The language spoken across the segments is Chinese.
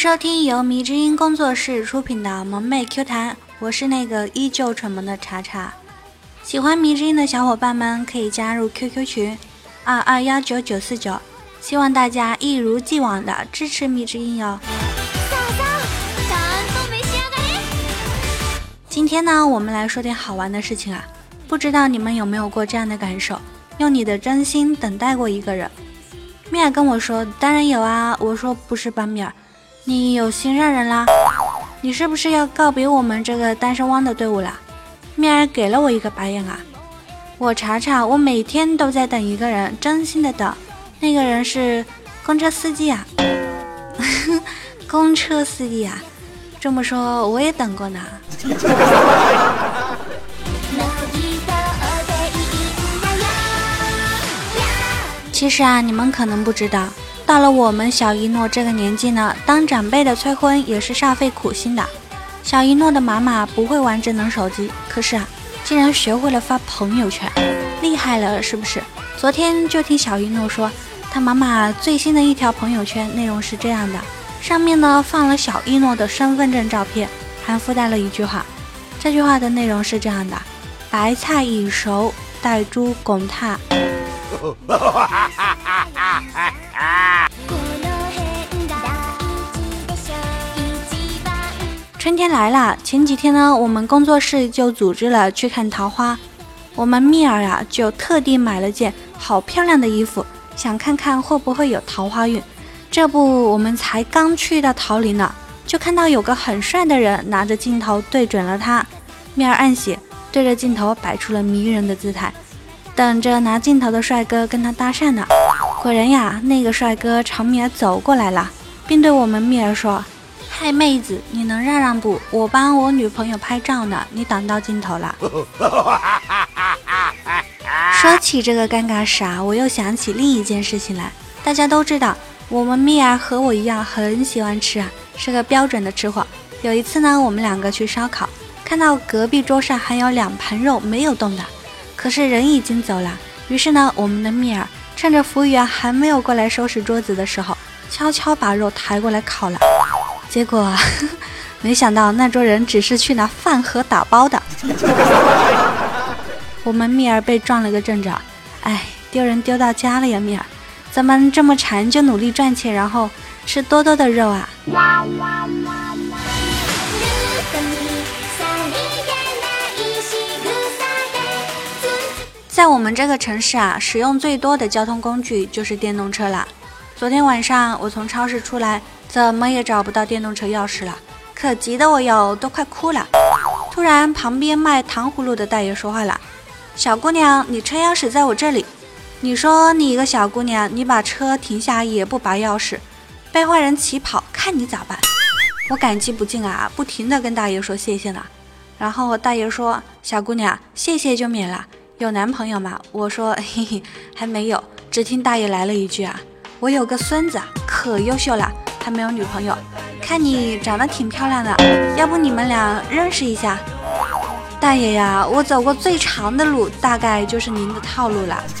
收听由迷之音工作室出品的萌妹 Q 弹，我是那个依旧蠢萌的查查。喜欢迷之音的小伙伴们可以加入 QQ 群二二幺九九四九，希望大家一如既往的支持迷之音哟。今天呢，我们来说点好玩的事情啊，不知道你们有没有过这样的感受？用你的真心等待过一个人？米尔跟我说，当然有啊。我说不是吧，米尔。你有心上人啦？你是不是要告别我们这个单身汪的队伍啦？面儿给了我一个白眼啊！我查查，我每天都在等一个人，真心的等。那个人是公车司机啊，公车司机啊。这么说我也等过呢。其实啊，你们可能不知道。到了我们小一诺这个年纪呢，当长辈的催婚也是煞费苦心的。小一诺的妈妈不会玩智能手机，可是啊，竟然学会了发朋友圈，厉害了是不是？昨天就听小一诺说，他妈妈最新的一条朋友圈内容是这样的，上面呢放了小一诺的身份证照片，还附带了一句话。这句话的内容是这样的：白菜已熟，带猪拱踏。天来了，前几天呢，我们工作室就组织了去看桃花。我们蜜儿啊，就特地买了件好漂亮的衣服，想看看会不会有桃花运。这不，我们才刚去到桃林呢，就看到有个很帅的人拿着镜头对准了他。蜜儿暗喜，对着镜头摆出了迷人的姿态。等着拿镜头的帅哥跟他搭讪呢，果然呀，那个帅哥朝蜜儿走过来了，并对我们蜜儿说：“嗨，妹子，你能让让不？我帮我女朋友拍照呢，你挡到镜头了。”说起这个尴尬事啊，我又想起另一件事情来。大家都知道，我们蜜儿和我一样很喜欢吃啊，是个标准的吃货。有一次呢，我们两个去烧烤，看到隔壁桌上还有两盘肉没有动的。可是人已经走了，于是呢，我们的蜜儿趁着服务员还没有过来收拾桌子的时候，悄悄把肉抬过来烤了。结果，没想到那桌人只是去拿饭盒打包的。我们蜜儿被撞了个正着，哎，丢人丢到家了呀，蜜儿，咱们这么馋就努力赚钱，然后吃多多的肉啊。在我们这个城市啊，使用最多的交通工具就是电动车了。昨天晚上我从超市出来，怎么也找不到电动车钥匙了，可急得我哟都快哭了。突然，旁边卖糖葫芦的大爷说话了：“小姑娘，你车钥匙在我这里。你说你一个小姑娘，你把车停下也不拔钥匙，被坏人骑跑，看你咋办？”我感激不尽啊，不停的跟大爷说谢谢呢。然后大爷说：“小姑娘，谢谢就免了。”有男朋友吗？我说嘿嘿，还没有。只听大爷来了一句啊，我有个孙子，可优秀了，还没有女朋友。看你长得挺漂亮的，要不你们俩认识一下？大爷呀，我走过最长的路，大概就是您的套路了。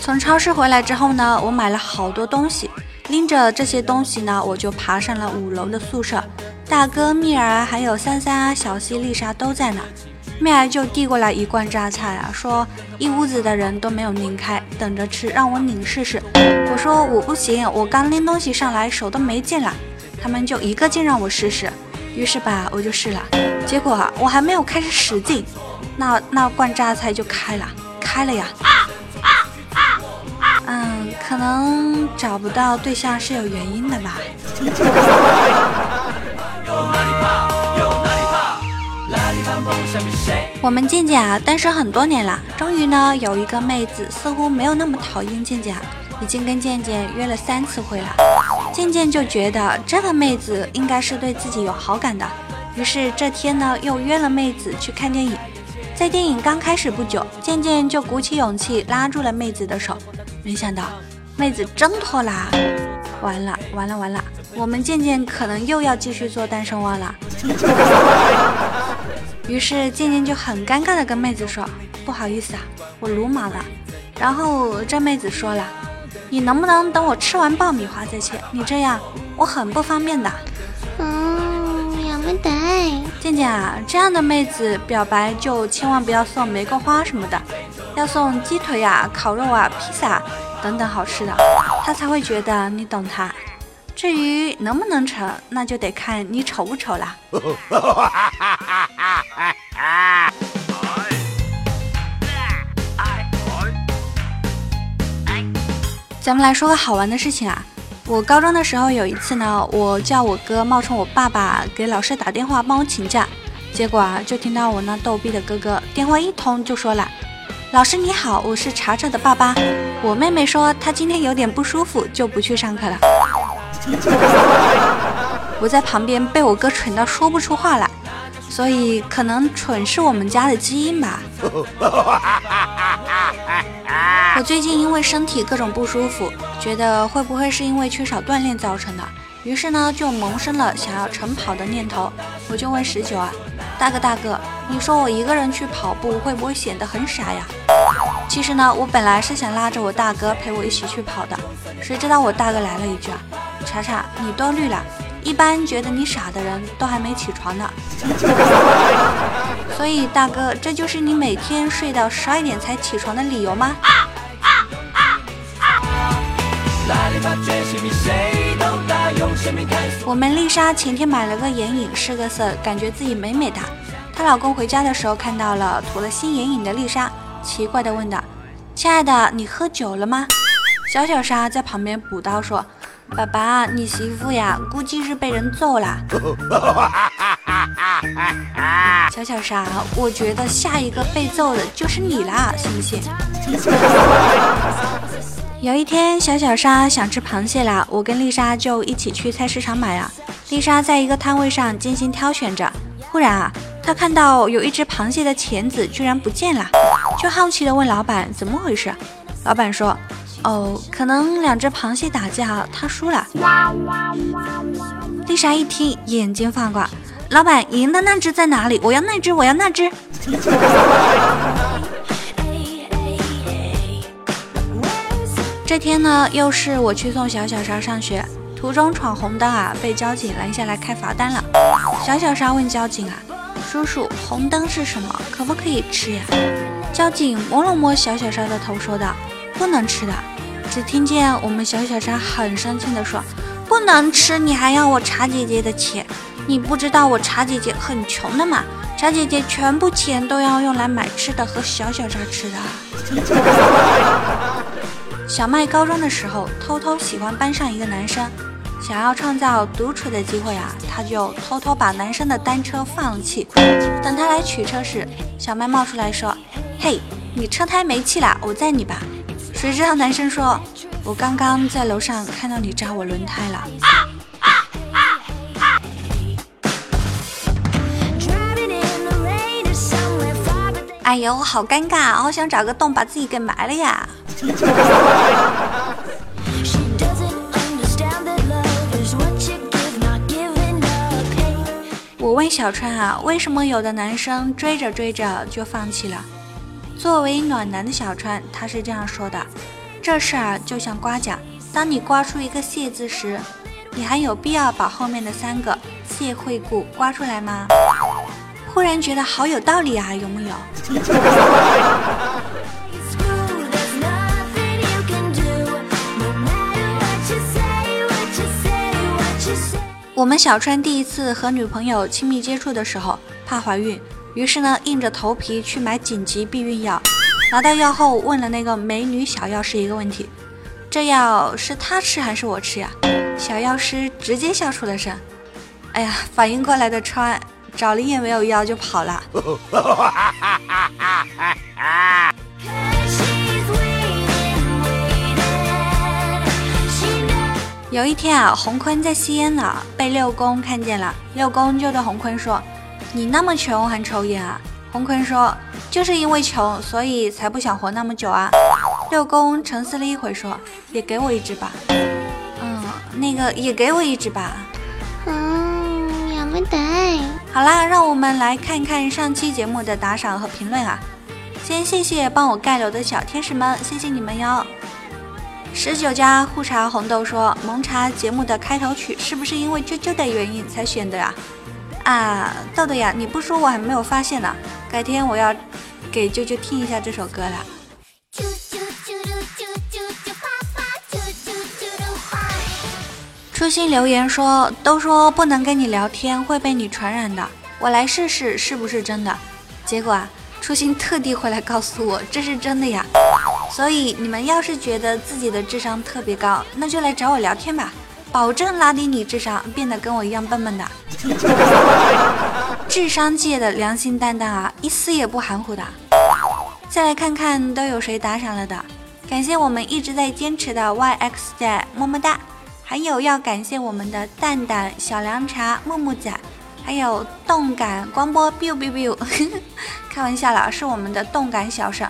从超市回来之后呢，我买了好多东西。拎着这些东西呢，我就爬上了五楼的宿舍。大哥蜜儿还有三三啊、小西、丽莎都在呢。蜜儿就递过来一罐榨菜啊，说一屋子的人都没有拧开，等着吃，让我拧试试。我说我不行，我刚拎东西上来，手都没劲了。他们就一个劲让我试试，于是吧，我就试了。结果啊，我还没有开始使劲，那那罐榨菜就开了，开了呀。嗯，可能找不到对象是有原因的吧。我们健健啊，单身很多年了，终于呢有一个妹子似乎没有那么讨厌健健，已经跟健健约了三次会了。健健就觉得这个妹子应该是对自己有好感的，于是这天呢又约了妹子去看电影。在电影刚开始不久，健健就鼓起勇气拉住了妹子的手。没想到妹子挣脱啦！完了完了完了，我们渐渐可能又要继续做单身汪了。于是静静就很尴尬的跟妹子说：“不好意思啊，我鲁莽了。”然后这妹子说了：“你能不能等我吃完爆米花再去？你这样我很不方便的。”嗯，要不得。静静啊，这样的妹子表白就千万不要送玫瑰花什么的，要送鸡腿啊、烤肉啊、披萨等等好吃的，她才会觉得你懂她。至于能不能成，那就得看你丑不丑啦。咱们来说个好玩的事情啊！我高中的时候有一次呢，我叫我哥冒充我爸爸给老师打电话帮我请假，结果啊，就听到我那逗逼的哥哥电话一通就说了：“老师你好，我是查查的爸爸，我妹妹说她今天有点不舒服，就不去上课了。”我在旁边被我哥蠢到说不出话来，所以可能蠢是我们家的基因吧。我最近因为身体各种不舒服，觉得会不会是因为缺少锻炼造成的？于是呢，就萌生了想要晨跑的念头。我就问十九啊，大哥大哥，你说我一个人去跑步会不会显得很傻呀？其实呢，我本来是想拉着我大哥陪我一起去跑的，谁知道我大哥来了一句啊，查查你多虑了，一般觉得你傻的人都还没起床呢。所以大哥，这就是你每天睡到十二点才起床的理由吗？我们丽莎前天买了个眼影，试个色，感觉自己美美哒。她老公回家的时候看到了涂了新眼影的丽莎，奇怪的问道：“亲爱的，你喝酒了吗？”小小莎在旁边补刀说：“爸爸，你媳妇呀，估计是被人揍了。”小小莎，我觉得下一个被揍的就是你啦，信不信？有一天，小小莎想吃螃蟹了，我跟丽莎就一起去菜市场买啊。丽莎在一个摊位上精心挑选着，忽然啊，她看到有一只螃蟹的钳子居然不见了，就好奇的问老板怎么回事。老板说：“哦，可能两只螃蟹打架，他输了。”丽莎一听，眼睛放光，老板赢的那只在哪里？我要那只，我要那只。这天呢，又是我去送小小莎上学，途中闯红灯啊，被交警拦下来开罚单了。小小莎问交警啊：“叔叔，红灯是什么？可不可以吃呀？”交警摸了摸小小莎的头，说道：“不能吃的。”只听见我们小小莎很生气的说：“不能吃，你还要我茶姐姐的钱？你不知道我茶姐姐很穷的吗？茶姐姐全部钱都要用来买吃的和小小莎吃的。”小麦高中的时候，偷偷喜欢班上一个男生，想要创造独处的机会啊，他就偷偷把男生的单车放了气。等他来取车时，小麦冒出来说：“嘿，你车胎没气了，我载你吧。”谁知道男生说：“我刚刚在楼上看到你扎我轮胎了。”哎呦，好尴尬，好想找个洞把自己给埋了呀！我问小川啊，为什么有的男生追着追着就放弃了？作为暖男的小川，他是这样说的：这事儿就像刮奖，当你刮出一个谢字时，你还有必要把后面的三个谢惠顾刮出来吗？忽然觉得好有道理啊，有木有？我们小川第一次和女朋友亲密接触的时候，怕怀孕，于是呢硬着头皮去买紧急避孕药。拿到药后，问了那个美女小药师一个问题：这药是他吃还是我吃呀？小药师直接笑出了声。哎呀，反应过来的川找了也没有药就跑了。有一天啊，洪坤在吸烟呢，被六公看见了。六公就对洪坤说：“你那么穷还抽烟啊？”洪坤说：“就是因为穷，所以才不想活那么久啊。”六公沉思了一会说：“也给我一支吧。”嗯，那个也给我一支吧。嗯，要不得。好啦，让我们来看看上期节目的打赏和评论啊。先谢谢帮我盖楼的小天使们，谢谢你们哟。十九家护茶红豆说：“萌茶节目的开头曲是不是因为啾啾的原因才选的呀？”啊，豆豆呀，你不说我还没有发现呢。改天我要给啾啾听一下这首歌了。初心留言说：“都说不能跟你聊天会被你传染的，我来试试是不是真的。”结果啊，初心特地回来告诉我这是真的呀。所以你们要是觉得自己的智商特别高，那就来找我聊天吧，保证拉低你智商，变得跟我一样笨笨的。智商界的良心蛋蛋啊，一丝也不含糊的。再来看看都有谁打赏了的，感谢我们一直在坚持的 YX 仔，么么哒。还有要感谢我们的蛋蛋、小凉茶、木木仔，还有动感光波 biu biu biu，开玩笑了，是我们的动感小生。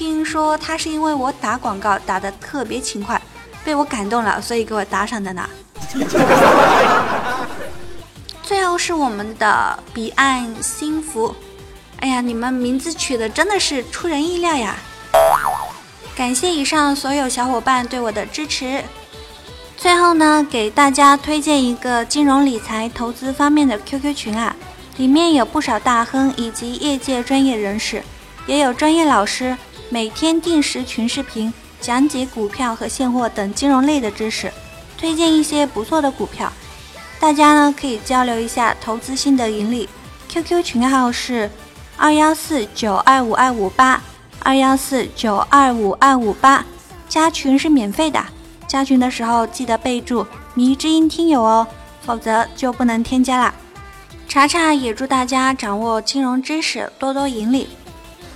听说他是因为我打广告打得特别勤快，被我感动了，所以给我打赏的呢。最后是我们的彼岸幸福，哎呀，你们名字取的真的是出人意料呀！感谢以上所有小伙伴对我的支持。最后呢，给大家推荐一个金融理财投资方面的 QQ 群啊，里面有不少大亨以及业界专业人士，也有专业老师。每天定时群视频讲解股票和现货等金融类的知识，推荐一些不错的股票，大家呢可以交流一下投资心得盈利。QQ 群号是二幺四九二五二五八二幺四九二五二五八，加群是免费的，加群的时候记得备注“迷之音听友”哦，否则就不能添加啦。查查也祝大家掌握金融知识，多多盈利。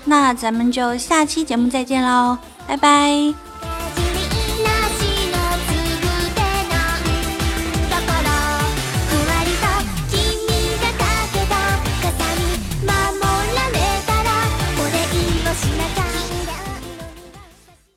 那咱们就下期节目再见喽，拜拜。